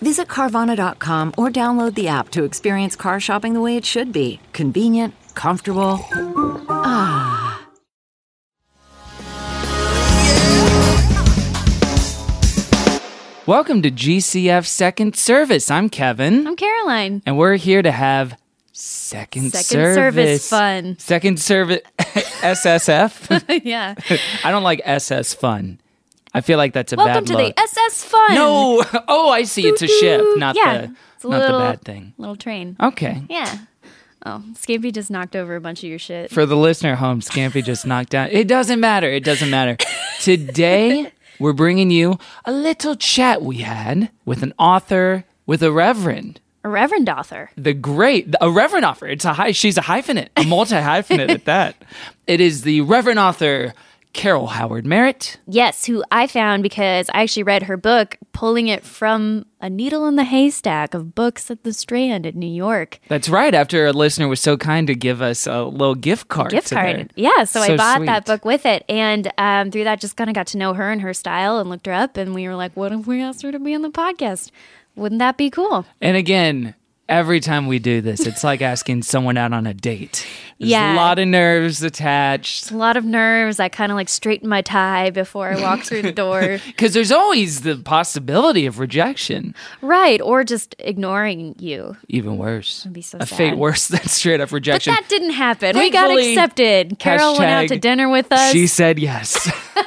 Visit Carvana.com or download the app to experience car shopping the way it should be convenient, comfortable. Ah. Welcome to GCF Second Service. I'm Kevin, I'm Caroline. and we're here to have second, Second service. service fun. Second service SSF. yeah. I don't like SS fun. I feel like that's a. Welcome bad to look. the SS Fun. no. Oh, I see. It's a ship, not yeah, the it's a not little, the bad thing. Little train. Okay. Yeah. Oh, Scampy just knocked over a bunch of your shit. For the listener at home, Scampy just knocked down. It doesn't matter. It doesn't matter. Today, we're bringing you a little chat we had with an author, with a reverend. a reverend author. the great a reverend author it's a high she's a hyphenate a multi hyphenate at that it is the reverend author carol howard merritt Yes, who I found because I actually read her book, pulling it from a needle in the haystack of books at the Strand in New York. that's right after a listener was so kind to give us a little gift card gift card. Yeah, so, I bought sweet. that book with it, and um, through that, just kind of got to know her and her style, and looked her up, and we were like, "What if we asked her to be on the podcast? Wouldn't that be cool?" and again every time we do this it's like asking someone out on a date there's Yeah. a lot of nerves attached A lot of nerves. I kind of like straighten my tie before I walk through the door. because there's always the possibility of rejection Right, or just ignoring you. even worse be so a fate worse than straight up rejection. But rejection that didn't happen. we got accepted. Carol went out to dinner with us. She said yes.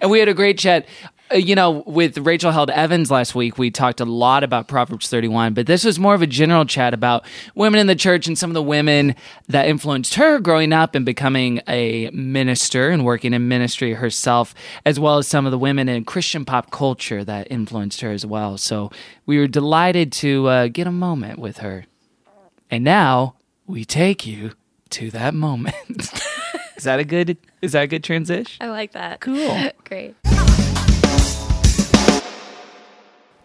and we had a great chat. Uh, you know, with Rachel Held Evans last week, we talked a lot about Proverbs 31, but this was more of a general chat about women in the church and some of the women that influenced her growing up and becoming a minister and working in ministry herself, as well as some of the women in Christian pop culture that influenced her as well. So we were delighted to uh, get a moment with her. And now we take you to that moment. is that a good is that a good transition? I like that. Cool. Great.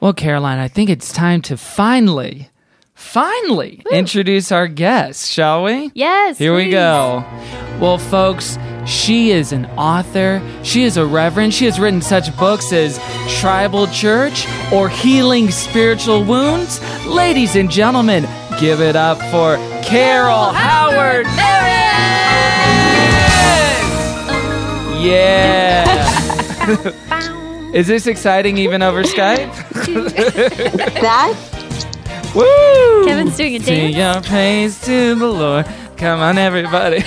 Well, Caroline, I think it's time to finally, finally introduce our guest, shall we? Yes. Here we go. Well, folks, she is an author. She is a reverend. She has written such books as Tribal Church or Healing Spiritual Wounds. Ladies and gentlemen, give it up for Carol Howard Merritt! Yeah. Is this exciting even over Skype? That Woo! Kevin's doing a Sing dance. your praise to the Lord. Come on, everybody.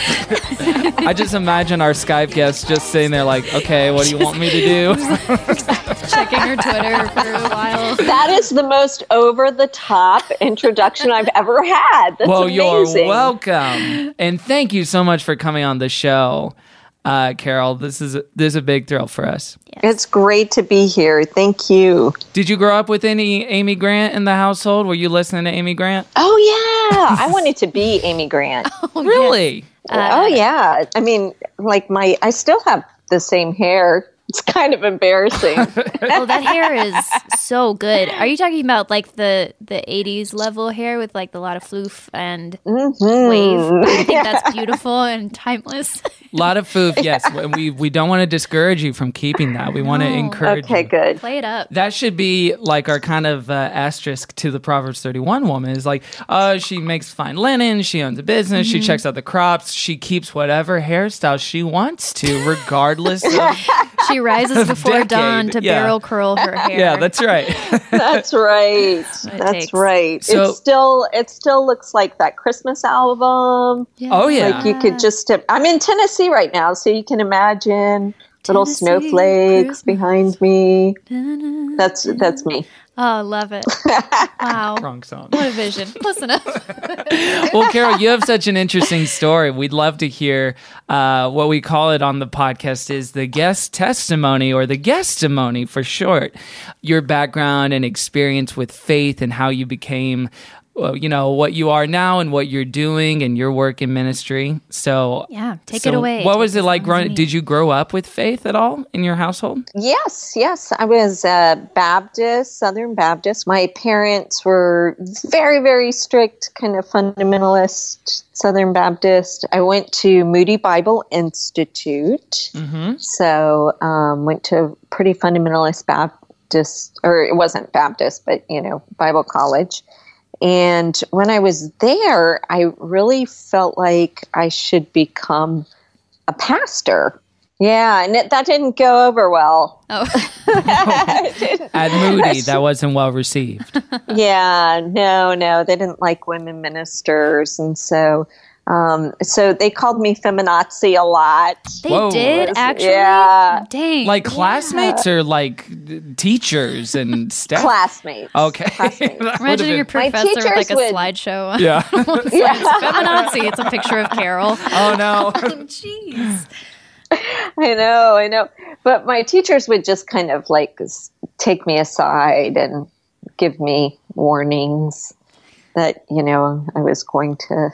I just imagine our Skype guests just sitting there like, okay, what do you want me to do? Checking her Twitter for a while. that is the most over the top introduction I've ever had. That's well, amazing. you're welcome. And thank you so much for coming on the show. Uh, Carol, this is this is a big thrill for us. It's great to be here. Thank you. Did you grow up with any Amy Grant in the household? Were you listening to Amy Grant? Oh yeah, I wanted to be Amy Grant. oh, really? oh yeah. I mean, like my I still have the same hair. It's kind of embarrassing. Oh, that hair is so good. Are you talking about like the the '80s level hair with like a lot of floof and Mm-hmm. wave? I think that's beautiful and timeless. A lot of foof, yes. And we we don't want to discourage you from keeping that. We want to encourage okay, you. good. Play it up. That should be like our kind of uh, asterisk to the Proverbs 31 woman is like, uh, she makes fine linen, she owns a business, Mm-hmm. she checks out the crops, she keeps whatever hairstyle she wants to, regardless of. She rises before decade, dawn to yeah. barrel curl her hair. yeah, that's right. That's right. That's takes. right. So- it still it still looks like that Christmas album. oh, yeah. Like you could just I'm in Tennessee right now, so you can imagine little Tennessee snowflakes Christmas. behind me. That's that's me. Oh, love it. Wow. Wrong song. What a vision. Listen up. well, Carol, you have such an interesting story. We'd love to hear uh, what we call it on the podcast is the guest testimony or the guestimony for short. Your background and experience with faith and how you became well, you know what you are now and what you're doing and your work in ministry. So Yeah, take so it away. What Take was it like long as you growing? Did you grow up with faith at all in your household? Yes, yes. I was uh, Baptist, Southern Baptist. My parents were very, very strict, kind of fundamentalist Southern Baptist. I went to Moody Bible Institute. So, um, went to pretty fundamentalist Baptist, or it wasn't Baptist, but, you know, Bible college. And when I was there, I really felt like I should become a pastor. Yeah, and it, that didn't go over well. Oh, At Moody, that wasn't well received. yeah, no, no, they didn't like women ministers, and so, um, so they called me feminazi a lot. they Whoa. did actually. Yeah. Dang. Like classmates or like teachers and staff? Classmates. Okay. Classmates. Imagine your been- professor with like a would- slideshow. Yeah. Yeah. Feminazi. It's a picture of Carol. oh no. Jeez. I know, I know. But my teachers would just kind of like take me aside and give me warnings that, you know, I was going to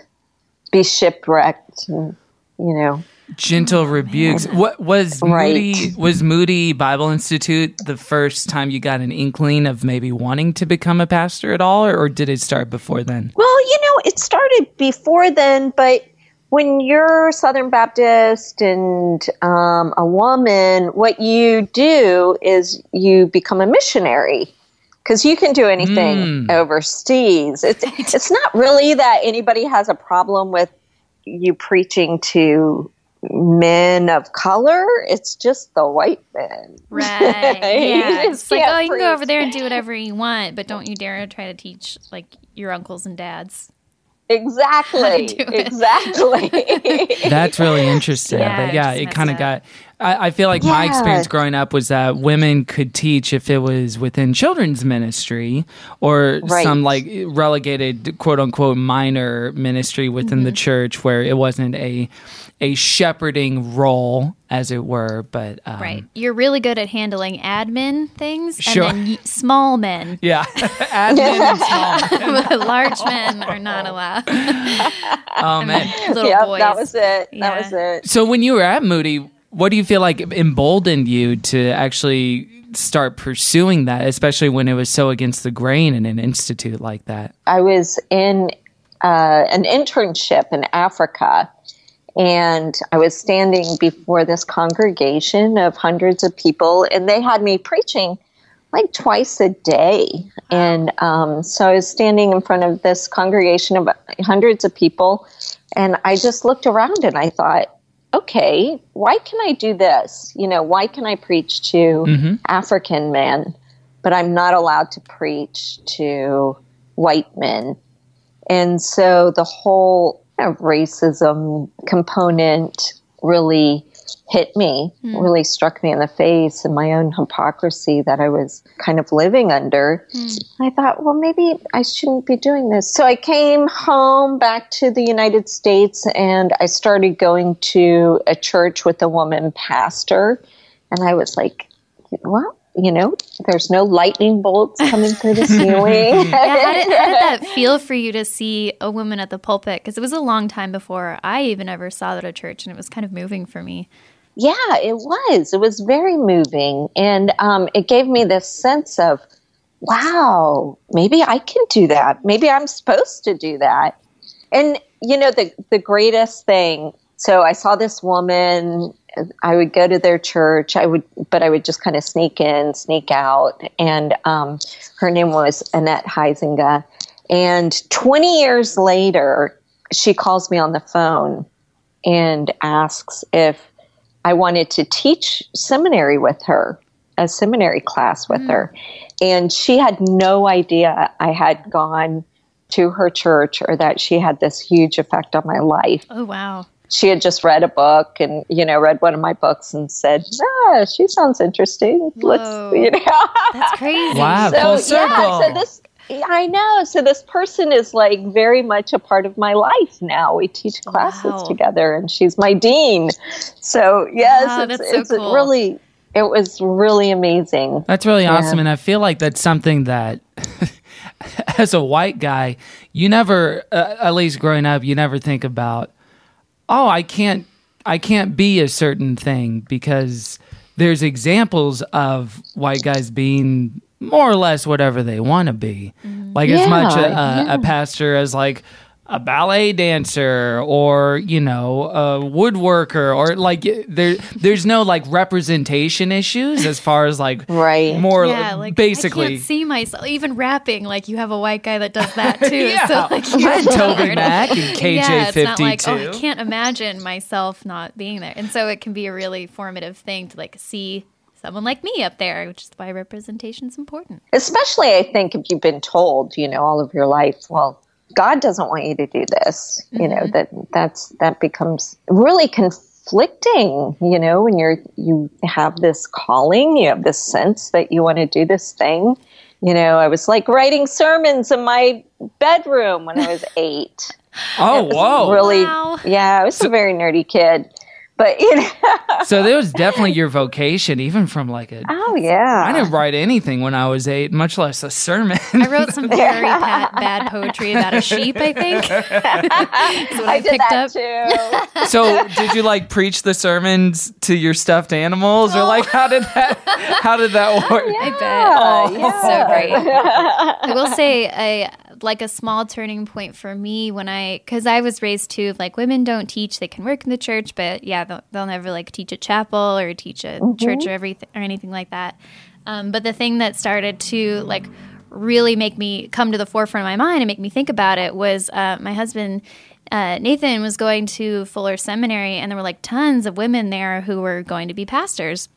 be shipwrecked and, you know, Gentle rebukes. What was Right. Moody? Was Moody Bible Institute the first time you got an inkling of maybe wanting to become a pastor at all, or, or did it start before then? Well, you know, it started before then, but when you're Southern Baptist and um, a woman, what you do is you become a missionary because you can do anything mm. overseas. It's it's not really that anybody has a problem with you preaching to men of color. It's just the white men. Right. You Yeah. It's like, can't oh, you can go over there and do whatever you want, but don't you dare try to teach like your uncles and dads. Exactly. Exactly. That's really interesting. Yeah, but yeah, just it kind of got. I, I feel like my experience growing up was that women could teach if it was within children's ministry or Right. some like relegated quote unquote minor ministry within Mm-hmm. the church where it wasn't a a shepherding role, as it were. But um, Right. You're really good at handling admin things, Sure. and then y- small men, Yeah, admin and small. large men are not allowed. Oh man. Little yep, boys. that was it. Yeah. That was it. So when you were at Moody, what do you feel like emboldened you to actually start pursuing that, especially when it was so against the grain in an institute like that? I was in uh, an internship in Africa, and I was standing before this congregation of hundreds of people, and they had me preaching like twice a day. And um, so I was standing in front of this congregation of hundreds of people, and I just looked around and I thought, okay, why can I do this? You know, why can I preach to mm-hmm. African men, but I'm not allowed to preach to white men? And so the whole kind of racism component really hit me, hmm. really struck me in the face, and my own hypocrisy that I was kind of living under. Hmm. I thought, well, maybe I shouldn't be doing this. So I came home back to the United States and I started going to a church with a woman pastor. And I was like, well, you know, there's no lightning bolts coming through the ceiling. Yeah, how, did, how did that feel for you to see a woman at the pulpit? Because it was a long time before I even ever saw that at church, and it was kind of moving for me. Yeah, it was. It was very moving. And um, it gave me this sense of, wow, maybe I can do that. Maybe I'm supposed to do that. And, you know, the, the greatest thing so I saw this woman. I would go to their church. I would, but I would just kind of sneak in, sneak out. And um, her name was Annette Heisinger. And 20 years later, she calls me on the phone and asks if I wanted to teach seminary with her, a seminary class with her. And she had no idea I had gone to her church or that she had this huge effect on my life. Oh, wow. She had just read a book and, you know, read one of my books and said, ah, she sounds interesting. Let's, you know. That's crazy. Wow, so, full circle. yeah, so this, I know. So this person is like very much a part of my life now. We teach classes Wow. together and she's my dean. So yes, Wow, it's, that's so cool. really, it was really amazing. That's really Yeah. awesome, and I feel like that's something that as a white guy, you never, uh, at least growing up, you never think about, oh, I can't, I can't be a certain thing because there's examples of white guys being more or less whatever they want to be. Like as much a, a, yeah. a pastor as like a ballet dancer or you know a woodworker or like there there's no like representation issues as far as like Right. more Yeah, like I basically can't see myself even rapping. Like you have a white guy that does that too. Yeah. So like I you're had Toby weird. Mac and KJ yeah, it's not like oh, I can't imagine myself not being there, and so it can be a really formative thing to like see someone like me up there, which is why representation is important. Especially, I think, if you've been told, you know, all of your life, well, God doesn't want you to do this. You know mm-hmm. that that's that becomes really conflicting. You know, when you're you have this calling, you have this sense that you want to do this thing. You know, I was like writing sermons in my bedroom when I was eight. oh whoa really, Wow. yeah, I was a very nerdy kid. But you know, so there was definitely your vocation even from like a oh yeah, I didn't write anything when I was eight, much less a sermon. I wrote some very bad, bad poetry about a sheep. I think. What I, I did picked that up. too. so did you like preach the sermons to your stuffed animals or like how did that how did that oh, work? I bet. Oh, It's so great. I will say, I like a small turning point for me when I, because I was raised too, like women don't teach; they can work in the church, but yeah, they'll, they'll never like teach a chapel or teach a church or everything or anything like that. Um, but the thing that started to like really make me come to the forefront of my mind and make me think about it was uh, my husband. Uh, Nathan was going to Fuller Seminary, and there were like tons of women there who were going to be pastors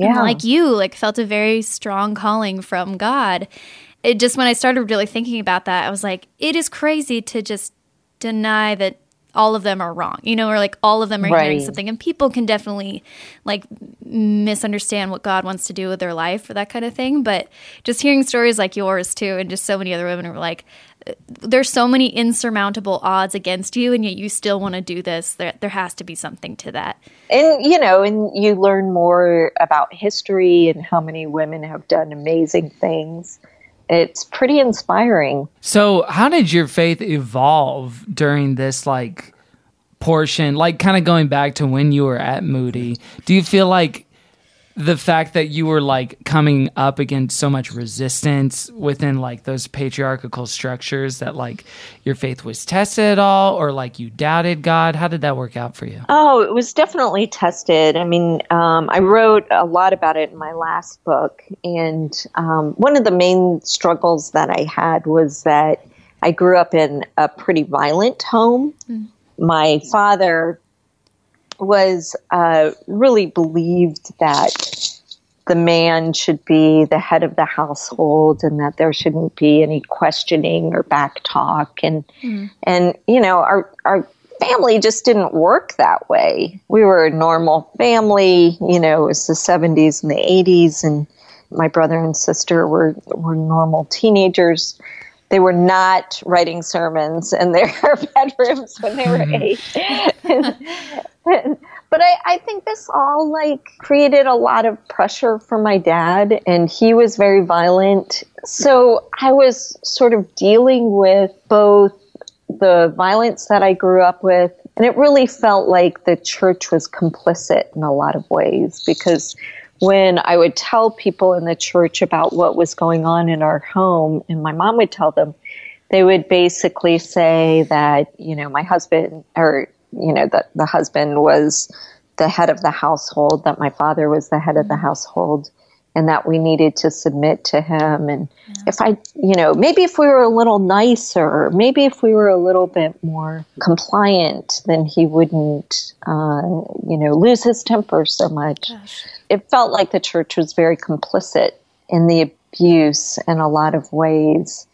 and like you like felt a very strong calling from god it just when i started really thinking about that i was like it is crazy to just deny that all of them are wrong you know or like all of them are hearing something. And people can definitely like misunderstand what god wants to do with their life or that kind of thing. But just hearing stories like yours too and just so many other women who were like uh, there's so many insurmountable odds against you and yet you still want to do this. There, there has to be something to that. And you know and you learn more about history and how many women have done amazing things it's pretty inspiring So how did your faith evolve during this like portion? Like kind of going back to when you were at Moody. Do you feel like the fact that you were like coming up against so much resistance within like those patriarchal structures that like your faith was tested at all or like you doubted God? How did that work out for you? oh it was definitely tested i mean um, i wrote a lot about it in my last book and um, one of the main struggles that i had was that i grew up in a pretty violent home my father was uh, really believed that the man should be the head of the household and that there shouldn't be any questioning or back talk. And and you know our our family just didn't work that way. We were a normal family you know it was the 70s and the 80s and my brother and sister were were normal teenagers they were not writing sermons in their bedrooms when they were hmm. eight. But I, I think this all like created a lot of pressure for my dad and he was very violent. So i was sort of dealing with both the violence that i grew up with and it really felt like the church was complicit in a lot of ways because when i would tell people in the church about what was going on in our home and my mom would tell them they would basically say that you know my husband or you know that the husband was the head of the household that my father was the head of the mm-hmm. household and that we needed to submit to him. And if i you know maybe if we were a little nicer maybe if we were a little bit more compliant then he wouldn't uh, you know lose his temper so much. It felt like the church was very complicit in the abuse in a lot of ways.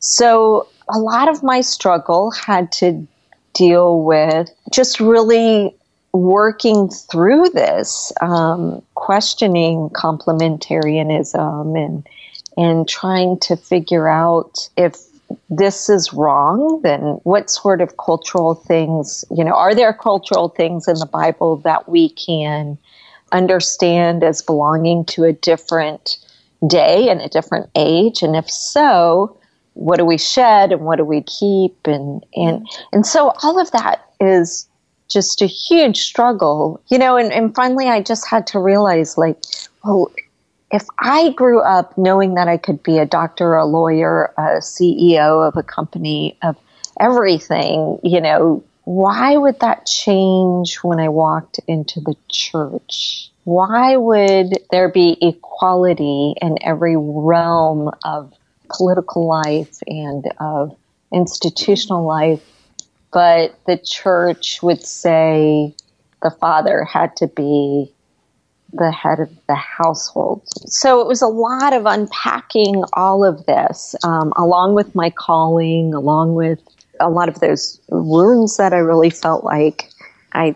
So a lot of my struggle had to deal with just really working through this, um, questioning complementarianism and and trying to figure out if this is wrong, then what sort of cultural things, you know, are there cultural things in the Bible that we can understand as belonging to a different day and a different age? And if so, what do we shed and what do we keep and and and so all of that is just a huge struggle you know and, and finally i just had to realize like well if i grew up knowing that i could be a doctor a lawyer a ceo of a company of everything you know why would that change when i walked into the church? Why would there be equality in every realm of political life and of institutional life, but the church would say the father had to be the head of the household. So it was a lot of unpacking all of this, um, along with my calling, along with a lot of those wounds that I really felt like I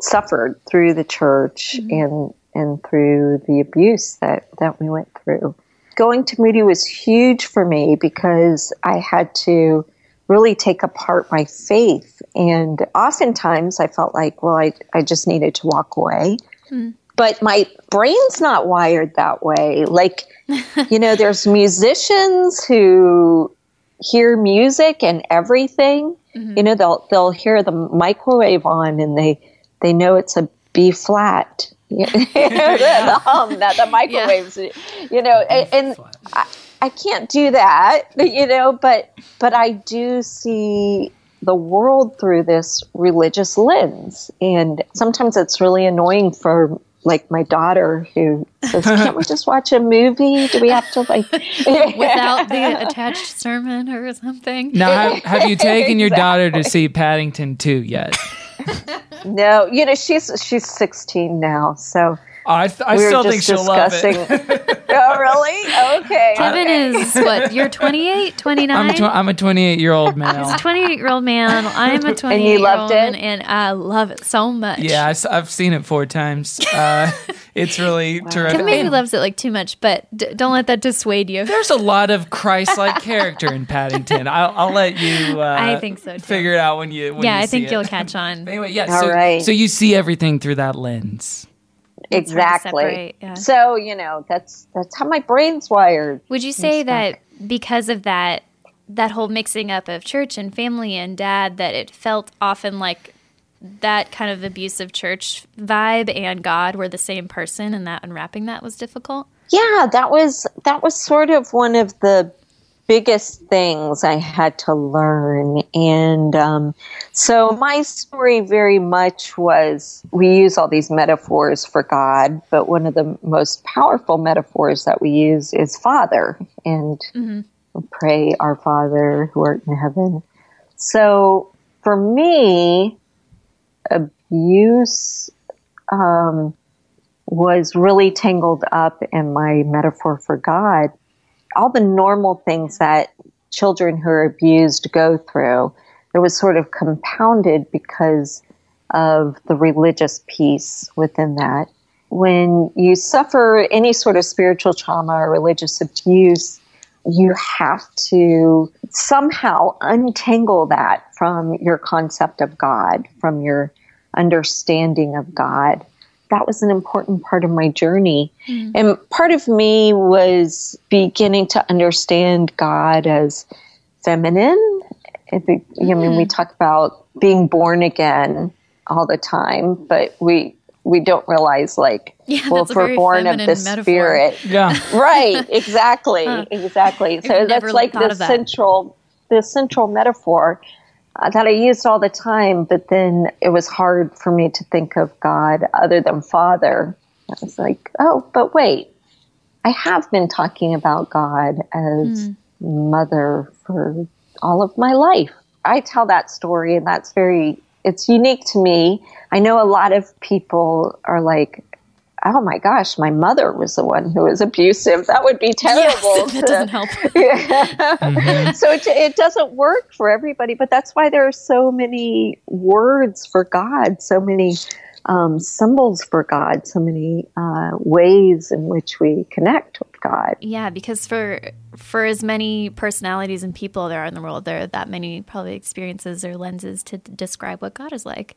suffered through the church mm-hmm. and and through the abuse that that we went through going to Moody was huge for me because I had to really take apart my faith. And oftentimes I felt like, well, I, I just needed to walk away. Hmm. But my brain's not wired that way. Like, you know, there's musicians who hear music and everything. Mm-hmm. You know, they'll they'll hear the microwave on and they they know it's a B flat the hum that the microwaves, yeah. you know, and, and I, I can't do that, you know, but but I do see the world through this religious lens, and sometimes it's really annoying for like my daughter who says, "Can't we just watch a movie? Do we have to like without the attached sermon or something?" Now, have, have you taken your daughter to see Paddington 2 yet? no, you know she's she's 16 now, so I, th- I we still think she'll discussing. love it. oh, really? Okay. Kevin okay. is what? You're 28, 29? I'm a, tw- I'm a 28 year old male. He's a 28 year old man. I'm a 28 year old man, and I love it so much. Yeah, I, have seen it four times. Uh, it's really wow. terrific. Kevin maybe loves it like too much, but d- don't let that dissuade you. There's a lot of Christ like character in Paddington. I'll, I'll let you. Uh, I think so. Too. Figure it out when you. When yeah, you I think it. you'll catch on. anyway, yeah. All so, right. so you see everything through that lens exactly. Yeah. So you know that's that's how my brain's wired. Would you say that because of that that whole mixing up of church and family and dad that it felt often like that kind of abusive church vibe and God were the same person and that unwrapping that was difficult? Yeah, that was that was sort of one of the biggest things I had to learn. And um, so my story very much was we use all these metaphors for God, but one of the most powerful metaphors that we use is Father. And mm-hmm. pray, Our Father who art in heaven. So for me, abuse um, was really tangled up in my metaphor for God all the normal things that children who are abused go through. It was sort of compounded because of the religious piece within that. When you suffer any sort of spiritual trauma or religious abuse, you have to somehow untangle that from your concept of God, from your understanding of God that was an important part of my journey. Mm. And part of me was beginning to understand God as feminine. I, think, mm. I mean, we mm. talk about being born again all the time, but we we don't realize like yeah, well if we're born of the metaphor. spirit yeah right exactly huh. exactly so that's like the central the central metaphor that I used all the time, but then it was hard for me to think of God other than Father. I was like, oh, but wait, I have been talking about God as mm. mother for all of my life. I tell that story, and that's very, it's unique to me. I know a lot of people are like, oh my gosh, my mother was the one who was abusive. That would be terrible. Yes, that doesn't help. yeah. mm-hmm. So it, it doesn't work for everybody, but that's why there are so many words for God, so many um, symbols for God, so many uh, ways in which we connect with God. Yeah, because for for as many personalities and people there are in the world, there are that many probably experiences or lenses to describe what God is like.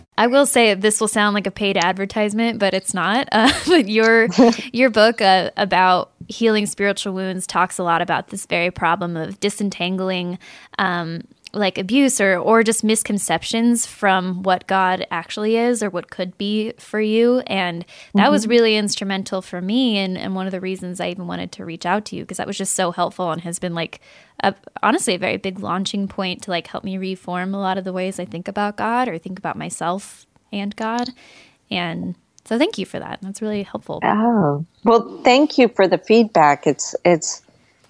I will say this will sound like a paid advertisement, but it's not. Uh, but your your book uh, about healing spiritual wounds talks a lot about this very problem of disentangling um, like abuse or or just misconceptions from what God actually is or what could be for you. And that mm-hmm. was really instrumental for me and, and one of the reasons I even wanted to reach out to you because that was just so helpful and has been like a, honestly a very big launching point to like help me reform a lot of the ways I think about God or think about myself and God. And so thank you for that. That's really helpful. Oh. Well, thank you for the feedback. It's it's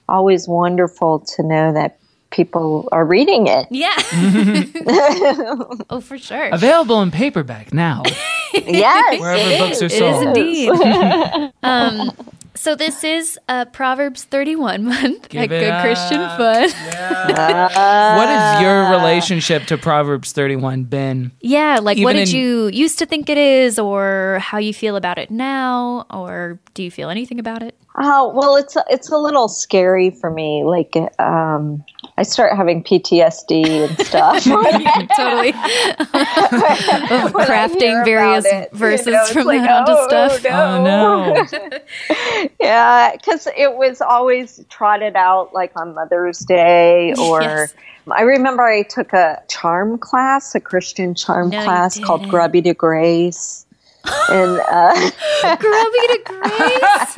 always wonderful to know that people are reading it. Yeah. oh, for sure. Available in paperback now. yes. Wherever books are sold. It is indeed. um, so this is uh, Proverbs 31 month Give at Good up. Christian Fun. Yeah. what is your relationship to Proverbs 31 been? Yeah, like Even what did in- you used to think it is or how you feel about it now or do you feel anything about it? Oh well, it's it's a little scary for me. Like, um, I start having PTSD and stuff. totally. of crafting various about it, you verses know, from like, that oh, onto oh, stuff. Oh, no. yeah, because it was always trotted out like on Mother's Day, or Yes. I remember I took a charm class, a Christian charm No, class called. Grubby to Grace. And uh, Grubby to Grace.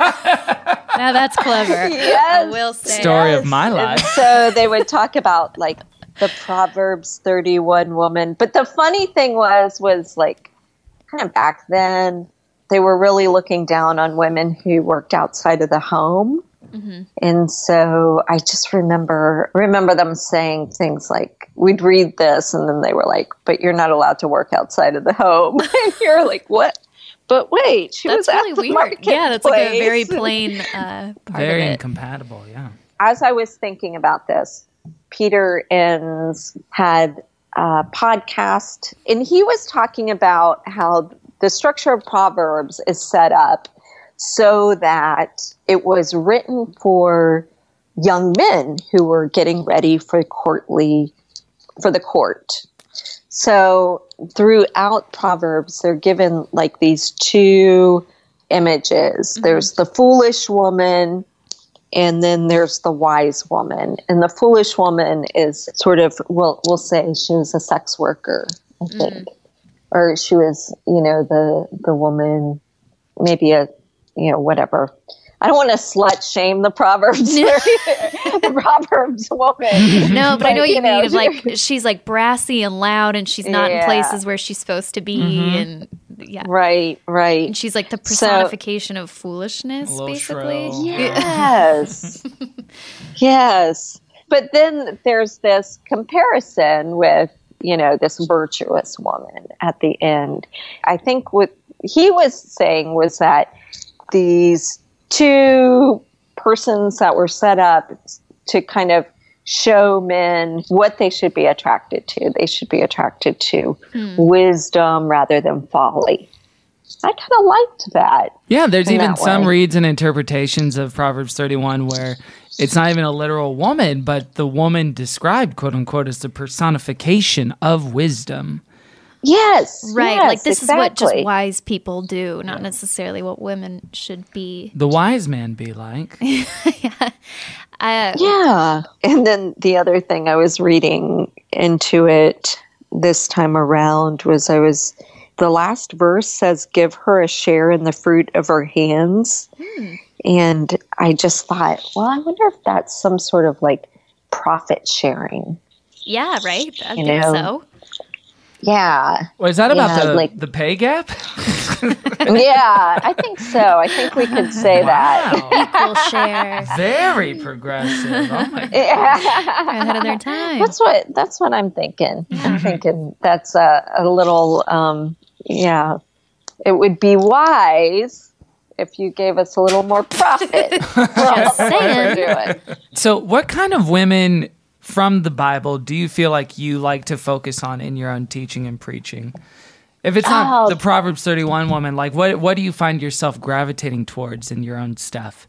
now that's clever. I will say. Story of Yes, my and life. so they would talk about like the Proverbs 31 woman. But the funny thing was, was like kind of back then, they were really looking down on women who worked outside of the home. And so I just remember remember them saying things like, "We'd read this," and then they were like, "But you're not allowed to work outside of the home." and you're like, "What?" But wait, she That's was really at the weird. Yeah, that's like a very plain uh, part Very of it. incompatible, yeah. as I was thinking about this, Peter Enns had a podcast, and he was talking about how the structure of Proverbs is set up so that it was written for young men who were getting ready for courtly for the court. So throughout Proverbs, they're given like these two images. Mm-hmm. There's the foolish woman and then there's the wise woman and the foolish woman is sort of we'll, we'll say she was a sex worker i mm. think or she was you know the the woman maybe a you know whatever i don't want to slut shame the proverbs the proverbs woman No, but I know what you, you know, mean. Of like she's like brassy and loud, and she's not in places where she's supposed to be, mm-hmm. and yeah, right right and she's like the So- personification of foolishness, basically. shrill. Yes. yes. But then there's this comparison with, you know, this virtuous woman at the end. I think what he was saying was that these two persons that were set up to kind of show men what they should be attracted to. They should be attracted to hmm. wisdom rather than folly. I kind of liked that. Yeah, there's even some way. reads and interpretations of Proverbs 31 where it's not even a literal woman, but the woman described, quote unquote, as the personification of wisdom. Yes. Right, yes, like this is what just wise people do, not necessarily what women should be. The wise man be like. Uh, Yeah. And then the other thing I was reading into it this time around was I was the last verse says give her a share in the fruit of her hands. And I just thought, well, I wonder if that's some sort of like profit sharing. Yeah, right. I You think know, so. Yeah. Well, is that about Yeah, the like- the pay gap? Yeah, I think so. I think we could say that. Equal share. very progressive. Oh my god. Ahead of their time. That's what that's what I'm thinking. I'm thinking that's a, a little um yeah. It would be wise if you gave us a little more profit. Just saying. So, what kind of women from the Bible do you feel like you like to focus on in your own teaching and preaching? If it's not Oh. the Proverbs 31 woman, like what what do you find yourself gravitating towards in your own stuff?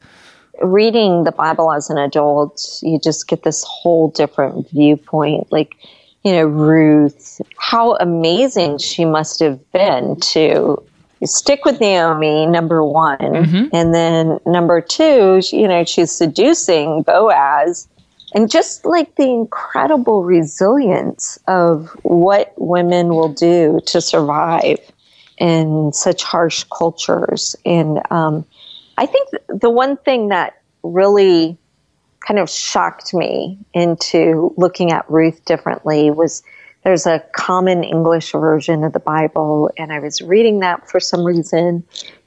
reading the Bible as an adult, you just get this whole different viewpoint. Like, you know, Ruth, how amazing she must have been to stick with Naomi, number one. Mm-hmm. And then number two, you know, she's seducing Boaz. And just like the incredible resilience of what women will do to survive in such harsh cultures. And um, I think the one thing that really kind of shocked me into looking at Ruth differently was there's a common English version of the Bible, and I was reading that for some reason,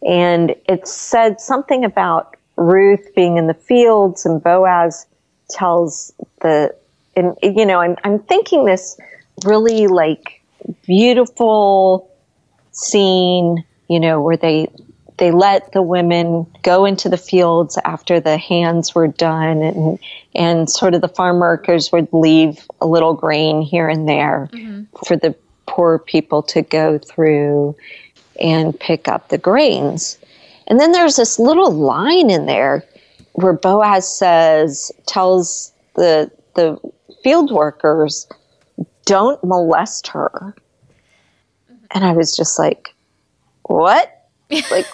and it said something about Ruth being in the fields, and Boaz tells the, and you know, I'm I'm thinking this really like beautiful scene, you know, where they they let the women go into the fields after the hands were done and and sort of the farm workers would leave a little grain here and there mm-hmm. for the poor people to go through and pick up the grains. And then there's this little line in there where Boaz says tells the the field workers don't molest her. Mm-hmm. And I was just like, what? like,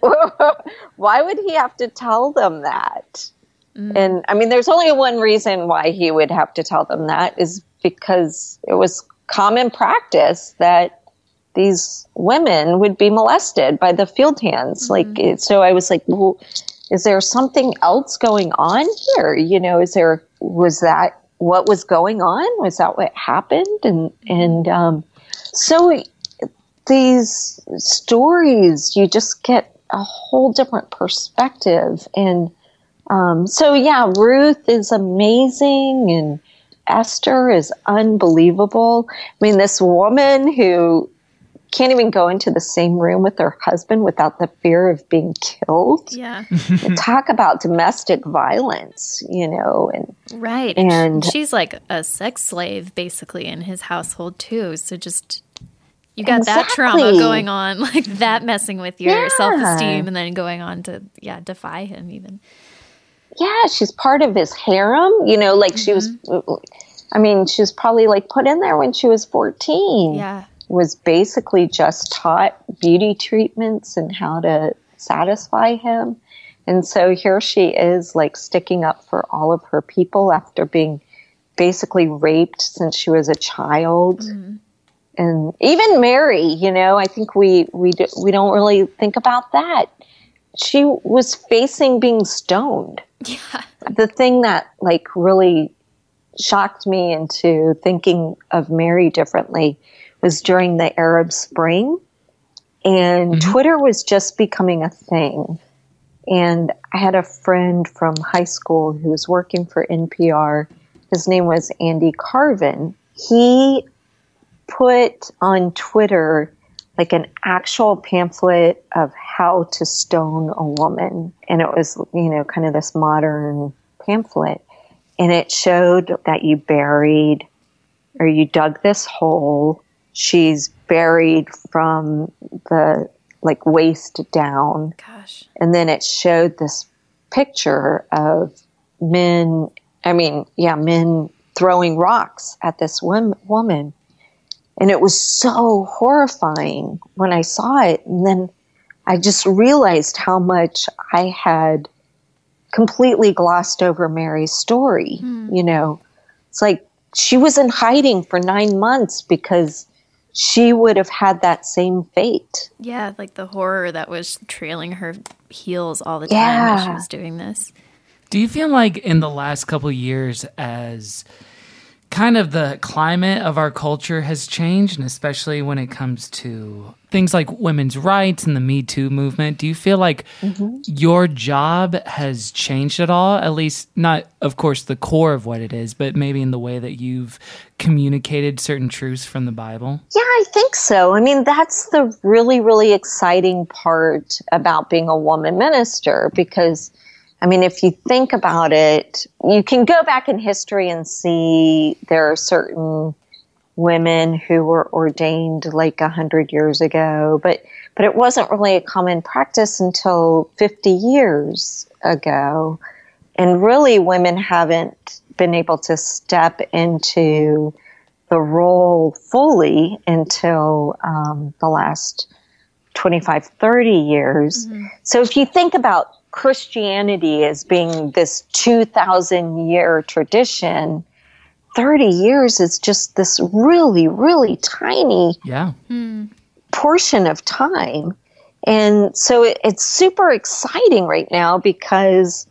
why would he have to tell them that? Mm-hmm. And I mean, there's only one reason why he would have to tell them that is because it was common practice that these women would be molested by the field hands. Like, mm-hmm. so I was like, well, is there something else going on here? You know, is there, was that what was going on? Was that what happened? And, and, um, so these stories, you just get a whole different perspective. And um, so, yeah, Ruth is amazing and Esther is unbelievable. I mean, this woman who can't even go into the same room with her husband without the fear of being killed. Yeah. Talk about domestic violence, you know, and Right. And- she's like a sex slave basically in his household too. So just you got that trauma going on, like that messing with your Yeah. self esteem and then going on to yeah, defy him even. yeah, she's part of his harem. You know, like she was. Mm-hmm. I mean, she was probably like put in there when she was fourteen. Yeah. Was basically just taught beauty treatments and how to satisfy him. And so here she is, like sticking up for all of her people after being basically raped since she was a child. Mm-hmm. And even Mary, you know, I think we we do, we don't really think about that. She was facing being stoned. Yeah. The thing that like really shocked me into thinking of Mary differently was during the Arab Spring, and mm-hmm. Twitter was just becoming a thing. And I had a friend from high school who was working for NPR. His name was Andy Carvin. He put on Twitter like an actual pamphlet of how to stone a woman. And it was, you know, kind of this modern pamphlet. And it showed that you buried or you dug this hole. She's buried from the like waist down. Gosh. And then it showed this picture of men, I mean, yeah, men throwing rocks at this wom- woman. And it was so horrifying when I saw it. And then I just realized how much I had completely glossed over Mary's story. Hmm. You know, it's like she was in hiding for nine months because she would have had that same fate. Yeah, like the horror that was trailing her heels all the time yeah. as she was doing this. Do you feel like in the last couple years, as kind of the climate of our culture has changed, and especially when it comes to things like women's rights and the Me Too movement. Do you feel like mm-hmm. your job has changed at all? At least, not, of course, the core of what it is, but maybe in the way that you've communicated certain truths from the Bible? Yeah, I think so. I mean, that's the really, really exciting part about being a woman minister because I mean, if you think about it, you can go back in history and see there are certain women who were ordained like a hundred years ago, but but it wasn't really a common practice until 50 years ago. And really, women haven't been able to step into the role fully until um, the last 25, 30 years. Mm-hmm. So if you think about Christianity as being this 2,000 year tradition, 30 years is just this really, really tiny yeah. Hmm. portion of time. And so it, it's super exciting right now because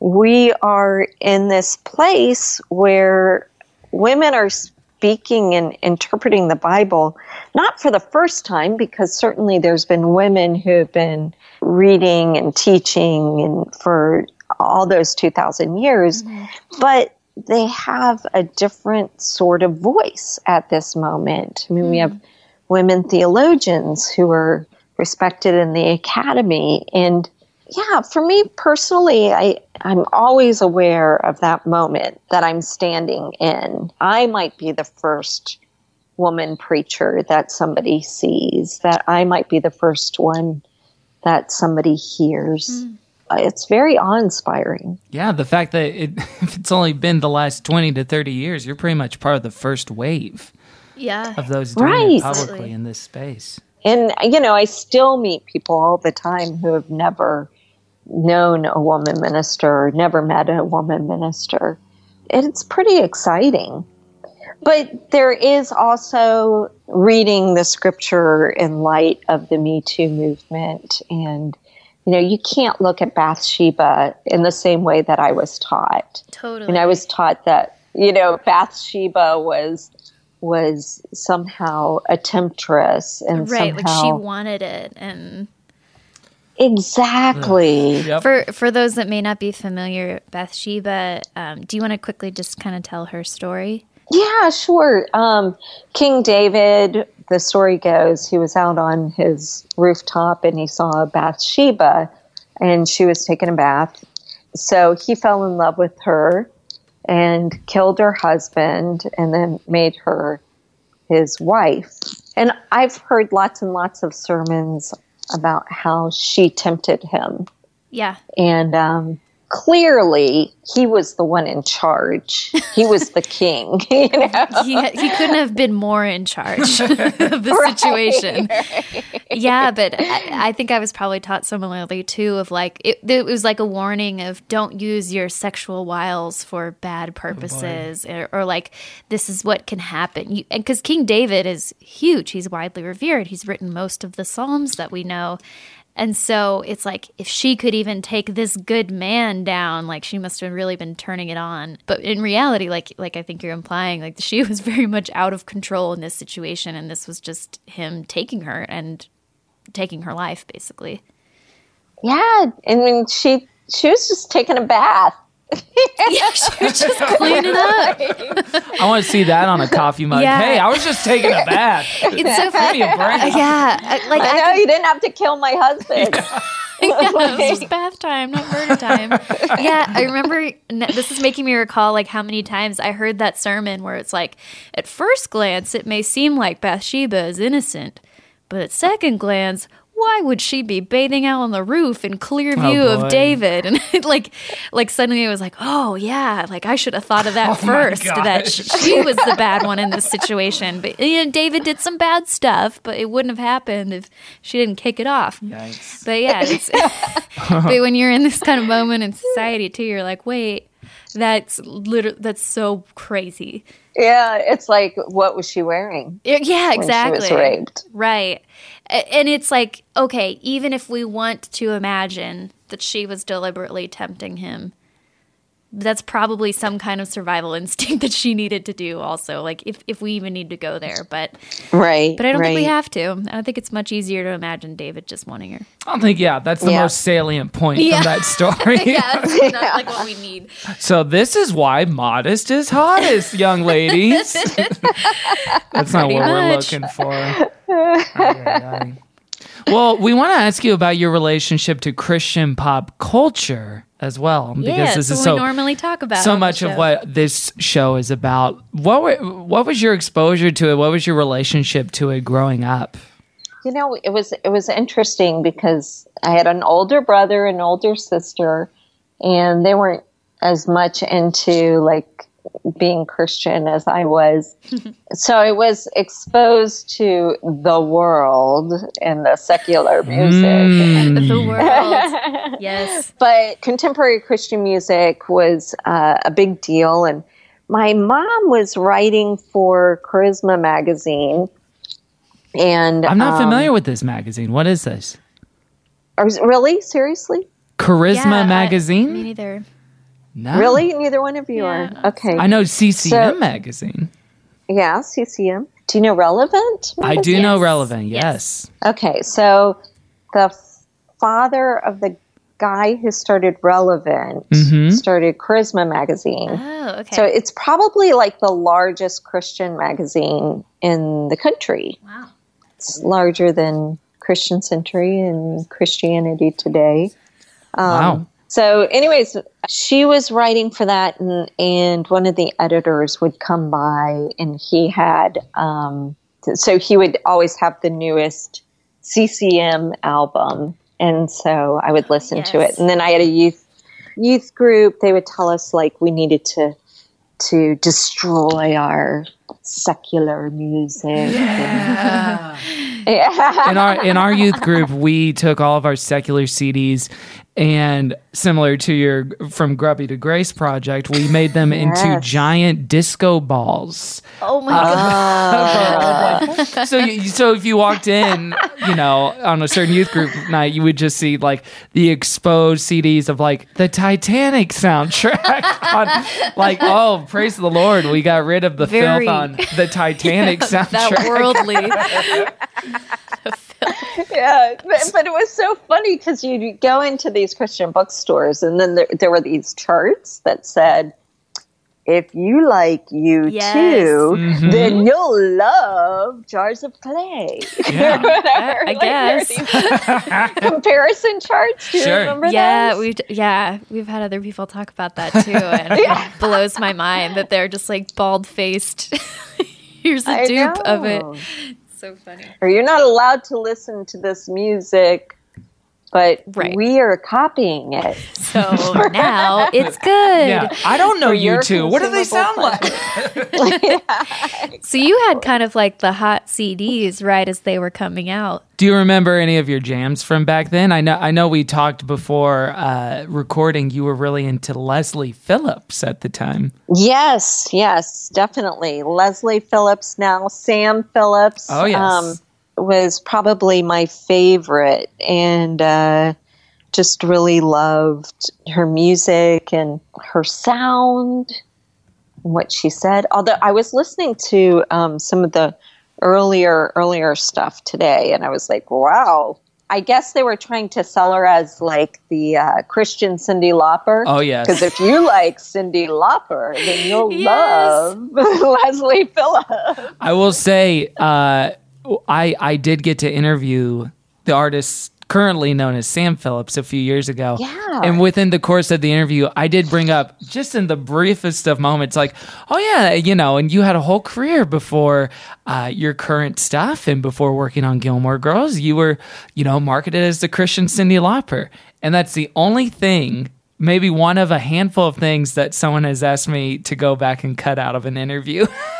we are in this place where women are speaking and interpreting the Bible, not for the first time, because certainly there's been women who have been reading and teaching and for all those 2,000 years, mm-hmm. but they have a different sort of voice at this moment. I mean, mm-hmm. we have women theologians who are respected in the academy and yeah, for me personally, I, I'm always aware of that moment that I'm standing in. I might be the first woman preacher that somebody sees, that I might be the first one that somebody hears. Mm. It's very awe inspiring. Yeah, the fact that it, if it's only been the last 20 to 30 years, you're pretty much part of the first wave yeah. of those doing right. it publicly in this space. And, you know, I still meet people all the time who have never known a woman minister, or never met a woman minister. It's pretty exciting. But there is also reading the scripture in light of the Me Too movement. And, you know, you can't look at Bathsheba in the same way that I was taught. Totally. And I was taught that, you know, Bathsheba was was somehow a temptress and right somehow, like she wanted it and Exactly. Yep. For for those that may not be familiar, Bathsheba, um, do you want to quickly just kind of tell her story? Yeah, sure. Um, King David, the story goes, he was out on his rooftop and he saw Bathsheba, and she was taking a bath. So he fell in love with her and killed her husband, and then made her his wife. And I've heard lots and lots of sermons about how she tempted him. Yeah. And um, clearly he was the one in charge. He was the king. You know? he, he couldn't have been more in charge of the right, situation. Right. Yeah, but I, I, think I was probably taught similarly too of like, it, it, was like a warning of don't use your sexual wiles for bad oh, purposes oh or, or, like this is what can happen. And Because King David is huge. He's widely revered. He's written most of the Psalms that we know. And so it's like if she could even take this good man down, like she must have really been turning it on. But in reality, like like I think you're implying, like she was very much out of control in this situation and this was just him taking her and taking her life basically. Yeah, I mean she she was just taking a bath yeah, she was just cleaning up. I want to see that on a coffee mug. Yeah. Hey, I was just taking a bath. It's so funny. Yeah, like I, I know can... you didn't have to kill my husband. Yeah. yeah, it's just bath time, not murder time. yeah, I remember this is making me recall like how many times I heard that sermon where it's like, at first glance, it may seem like Bathsheba is innocent, but at second glance, why would she be bathing out on the roof in clear oh, view oh of David? And like, like suddenly it was like, oh yeah, like I should have thought of that oh first. That she was the bad one in this situation. But you know, David did some bad stuff, but it wouldn't have happened if she didn't kick it off. Yikes. But yeah, but when you're in this kind of moment in society too, you're like, wait, that's literally that's so crazy. Yeah, it's like, what was she wearing? Yeah, yeah, when exactly. She was raped. Right. And it's like, okay, even if we want to imagine that she was deliberately tempting him, that's probably some kind of survival instinct that she needed to do also. Like if, if we even need to go there. But Right. but I don't think we have to. I don't think it's much easier to imagine David just wanting her. I think yeah, that's the Yeah. most salient point Yeah. from that story. Yeah, that's not like what we need. So this is why modest is hottest, young ladies. That's not Pretty what we're looking for. Ay, ay, ay. Well, we want to ask you about your relationship to Christian pop culture as well, because Yeah, this that's is what so we normally talk about. so much of what this show is about. What were, what was your exposure to it? What was your relationship to it growing up? You know, it was it was interesting because I had an older brother and older sister, and they weren't as much into like being Christian as I was. so I was exposed to the world and the secular music. Mm. the world. yes. But contemporary Christian music was uh, a big deal. And my mom was writing for Charisma magazine. And I'm not um, familiar with this magazine. What is this? are- really? Seriously? Charisma Yeah, I- magazine? me neither. No. Really? Neither one of you Yeah. are? Okay. I know CCM So- magazine. Yeah, CCM. Do you know Relevant? I do know relevant. Yes. Yes. Okay, so the father of the guy who started Relevant Mhm. started Charisma magazine. Oh, okay. So it's probably like the largest Christian magazine in the country. wow. It's larger than Christian Century and Christianity Today. Um, Wow. So, anyways, she was writing for that, and, and one of the editors would come by, and he had, um, so he would always have the newest CCM album, and so I would listen to it. And then I had a youth youth group. They would tell us like we needed to to destroy our secular music. Yeah. Yeah. in our in our youth group, we took all of our secular CDs and similar to your from Grubby to Grace project, we made them into giant disco balls. Oh my god. Uh, so you, so if you walked in, you know, on a certain youth group night, you would just see like the exposed CDs of like the Titanic soundtrack. on, like, oh, praise the Lord, we got rid of the Very- filth on the Titanic soundtrack. that worldly. yeah, but, but it was so funny because you go into these Christian bookstores, and then there, there were these charts that said, "If you like you Yes. too, Mhm. then you'll love Jars of Clay." Yeah. Whatever. I Like, guess. comparison charts. Do you Sure. remember Yeah, those? we've yeah we've had other people talk about that too, and it blows my mind that they're just like bald faced. Here's a I dupe of it. So funny. Or you're not allowed to listen to this music, but Right. we are copying it. So now it's good. Yeah, I don't know For you your two. What do they consumable sound like? So you had kind of like the hot CDs right as they were coming out. Do you remember any of your jams from back then? I know I know we talked before uh, recording. You were really into Leslie Phillips at the time. Yes, yes, definitely. Leslie Phillips, now Sam Phillips. Oh, yes. Was probably my favorite, and uh, just really loved her music and her sound and what she said. Although I was listening to um, some of the earlier earlier stuff today, and I was like, wow. I guess they were trying to sell her as like the uh, Christian Cyndi Lauper. Oh, yes. Because if you like Cyndi Lauper, then you'll Yes. love Leslie Phillips. I will say, uh, I I did get to interview the artist currently known as Sam Phillips a few years ago. Yeah. And within the course of the interview, I did bring up just in the briefest of moments, like, oh yeah, you know, and you had a whole career before uh, your current stuff and before working on Gilmore Girls, you were, you know, marketed as the Christian Cyndi Lauper, and that's the only thing. Maybe one of a handful of things that someone has asked me to go back and cut out of an interview.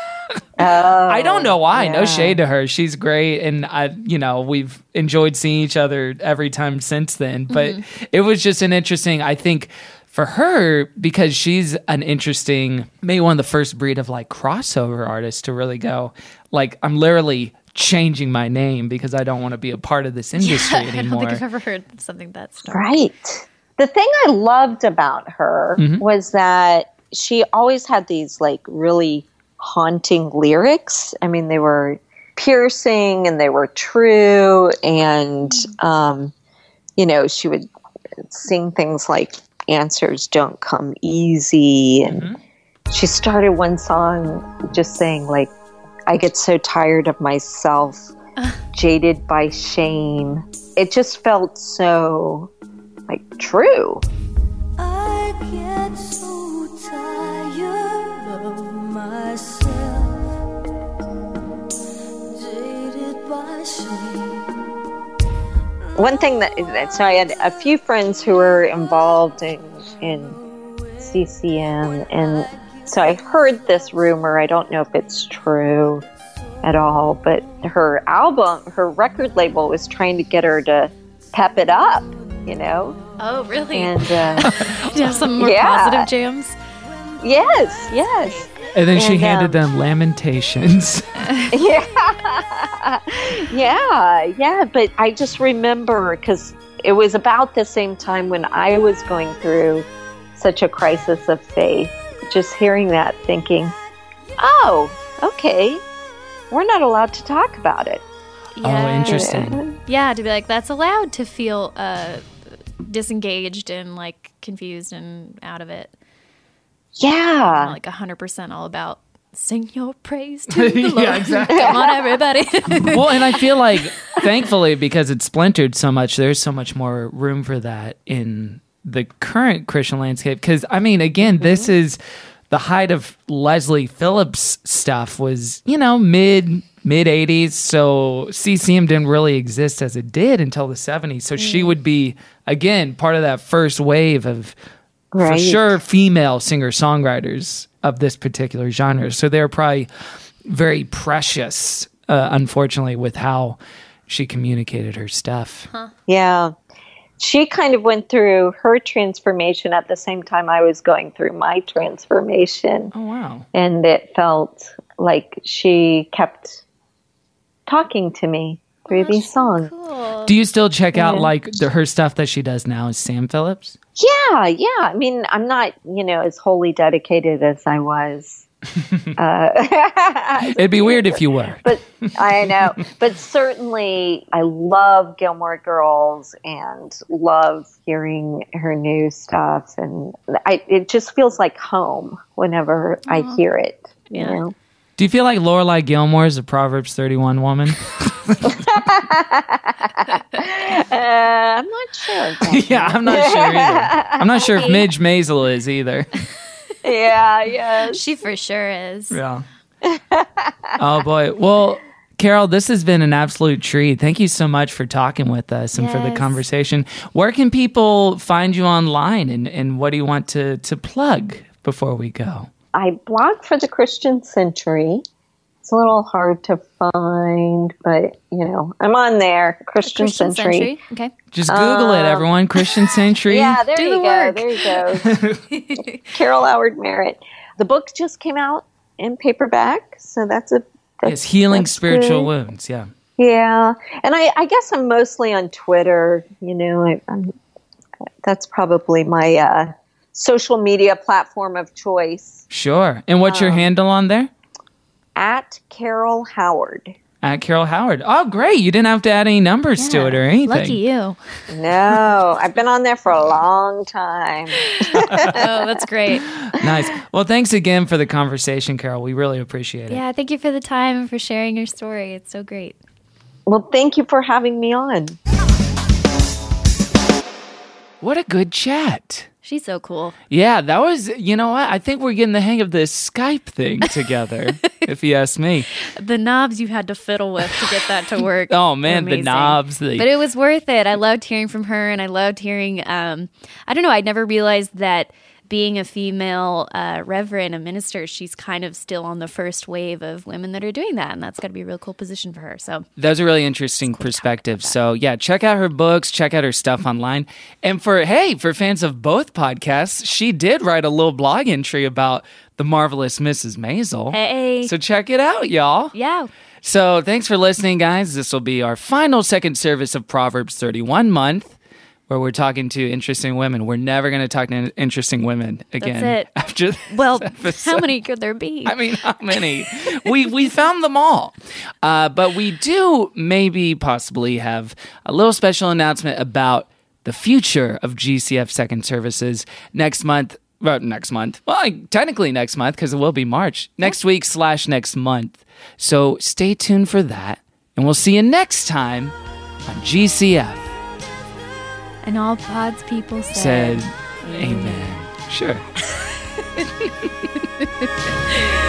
Oh, I don't know why. No shade to her. She's great, and I, you know, we've enjoyed seeing each other every time since then. But mm-hmm. it was just an interesting. I think for her because she's an interesting, maybe one of the first breed of like crossover artists to really go like I'm literally changing my name because I don't want to be a part of this industry I don't anymore. think I've ever heard something that strong. Right. The thing I loved about her mm-hmm. was that she always had these like really haunting lyrics. I mean, they were piercing and they were true. And, um, you know, she would sing things like answers don't come easy. And she started one song just saying, like, I get so tired of myself, jaded by shame. It just felt so like true. One thing that so I had a few friends who were involved in in CCM, and so I heard this rumor. I don't know if it's true at all, but her album, her record label was trying to get her to pep it up, you know, Oh, really? and uh, have some more Yeah. positive jams? yes, yes. And then she handed um, them Lamentations. yeah yeah yeah but i just remember because it was about the same time when i was going through such a crisis of faith just hearing that thinking oh okay we're not allowed to talk about it Oh, interesting. Yeah, to be like, that's allowed to feel uh, disengaged and like confused and out of it. Yeah Not like 100% all about sing your praise to the Lord. yeah, exactly. Come on, everybody. well, and I feel like, thankfully, because it's splintered so much, there's so much more room for that in the current Christian landscape. Because, I mean, again, mm-hmm. this is the height of Leslie Phillips stuff was, you know, mid mid 80s. So CCM didn't really exist as it did until the 70s. So she mm. would be, again, part of that first wave of for sure female singer songwriters of this particular genre. So they're probably very precious, uh, unfortunately, with how she communicated her stuff. yeah she kind of went through her transformation at the same time i was going through my transformation Oh wow! and it felt like she kept talking to me through these songs. cool. Do you still check out Yeah. like the, her stuff that she does now? Is Sam Phillips? Yeah, yeah. I mean, I'm not, you know, as wholly dedicated as I was. uh, It'd be weird if you were. but I know. But certainly, I love Gilmore Girls and love hearing her new stuff, and I, it just feels like home whenever I hear it. You Yeah. know. Do you feel like Lorelai Gilmore is a Proverbs 31 woman? Uh, I'm not sure. yeah, I'm not sure either. I'm not sure if Midge Maisel is either. yeah, yeah. She for sure is. Yeah. oh boy. Well, Carol, this has been an absolute treat. Thank you so much for talking with us and for the conversation. Where can people find you online and, and what do you want to, to plug before we go? I blog for the Christian Century. It's a little hard to find, but you know, I'm on there. Christian, Christian Century. Century. Okay. Just Google it, everyone. Christian Century. Yeah, there Do you the go. work. There you go. Carol Howard Merritt. The book just came out in paperback, so that's a that's, Yes, healing that's spiritual good. wounds. Yeah. Yeah, and I, I guess I'm mostly on Twitter. You know, I, I'm, that's probably my uh, social media platform of choice. Sure. And what's Um, your handle on there? At Carol Howard. At Carol Howard. Oh, great. You didn't have to add any numbers to it or anything. Lucky you. No, I've been on there for a long time. Oh, that's great. Nice. Well, thanks again for the conversation, Carol. We really appreciate it. Yeah, thank you for the time and for sharing your story. It's so great. Well, thank you for having me on. What a good chat. She's so cool. Yeah, that was, you know what? I think we're getting the hang of this Skype thing together, if you ask me. The knobs you had to fiddle with to get that to work. Oh, man, the knobs. The, But it was worth it. I loved hearing from her and I loved hearing um I don't know, I'd never realized that being a female uh, reverend, a minister, she's kind of still on the first wave of women that are doing that, and that's got to be a real cool position for her. So Those are really interesting perspectives. So yeah, check out her books, check out her stuff online. And for hey, for fans of both podcasts, she did write a little blog entry about the marvelous Mrs. Maisel. Hey. So check it out, y'all. yeah, So thanks for listening, guys. This will be our final second service of Proverbs 31 month. Where we're talking to interesting women. We're never going to talk to interesting women again. That's it. After this well, episode. how many could there be? I mean, how many? we we found them all, uh, but we do maybe possibly have a little special announcement about the future of GCF second services next month. Well, next month. Well, technically next month because it will be March next week slash next month. So stay tuned for that, and we'll see you next time on GCF. And all pods people said. Said, Amen. Sure.